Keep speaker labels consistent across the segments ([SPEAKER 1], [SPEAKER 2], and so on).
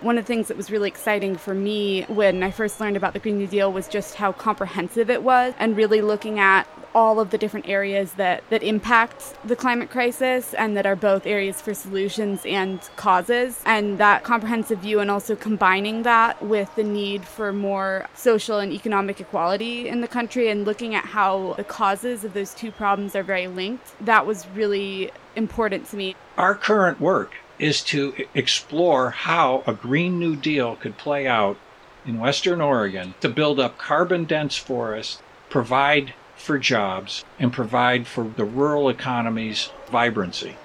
[SPEAKER 1] One of the things that was really exciting for me when I first learned about the Green New Deal was just how comprehensive it was and really looking at all of the different areas that, that impact the climate crisis and that are both areas for solutions and causes. And that comprehensive view, and also combining that with the need for more social and economic equality in the country and looking at how the causes of those two problems are very linked, that was really important to me.
[SPEAKER 2] Our current work is to explore how a Green New Deal could play out in Western Oregon to build up carbon dense forests, provide for jobs, and provide for the rural economy's vibrancy.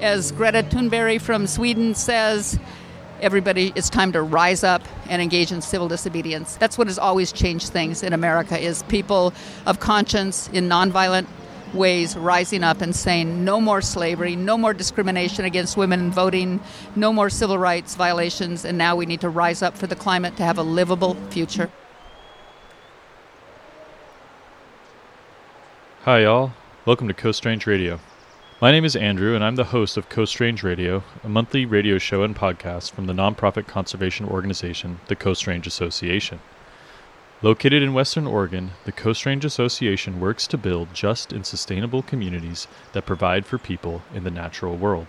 [SPEAKER 3] As Greta Thunberg from Sweden says, everybody it's time to rise up and engage in civil disobedience that's what has always changed things in america is people of conscience in nonviolent ways rising up and saying no more slavery, no more discrimination against women in voting, no more civil rights violations, and now we need to rise up for the climate to have a livable future.
[SPEAKER 4] Hi, y'all. Welcome to Coast Range Radio. My name is Andrew, and I'm the host of Coast Range Radio, a monthly radio show and podcast from the nonprofit conservation organization, the Coast Range Association. Located in Western Oregon, the Coast Range Association works to build just and sustainable communities that provide for people in the natural world.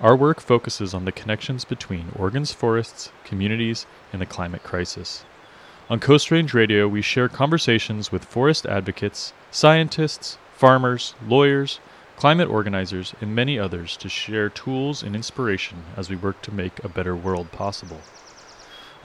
[SPEAKER 4] Our work focuses on the connections between Oregon's forests, communities, and the climate crisis. On Coast Range Radio, we share conversations with forest advocates, scientists, farmers, lawyers, climate organizers, and many others to share tools and inspiration as we work to make a better world possible.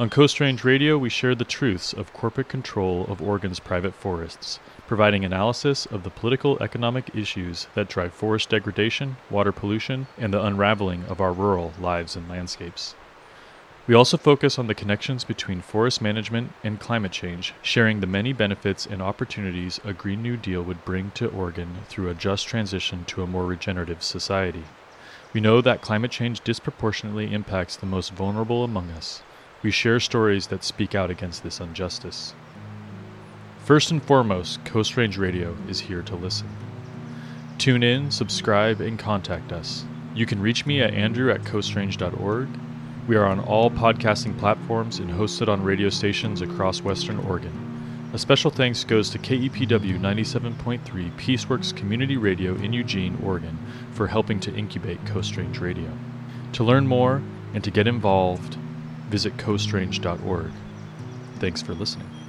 [SPEAKER 4] On Coast Range Radio, we share the truths of corporate control of Oregon's private forests, providing analysis of the political economic issues that drive forest degradation, water pollution, and the unraveling of our rural lives and landscapes. We also focus on the connections between forest management and climate change, sharing the many benefits and opportunities a Green New Deal would bring to Oregon through a just transition to a more regenerative society. We know that climate change disproportionately impacts the most vulnerable among us, we share stories that speak out against this injustice. First and foremost, Coast Range Radio is here to listen. Tune in, subscribe, and contact us. You can reach me at andrew at coastrange.org. We are on all podcasting platforms and hosted on radio stations across Western Oregon. A special thanks goes to KEPW 97.3 Peaceworks Community Radio in Eugene, Oregon, for helping to incubate Coast Range Radio. To learn more and to get involved, visit coastrange.org. Thanks for listening.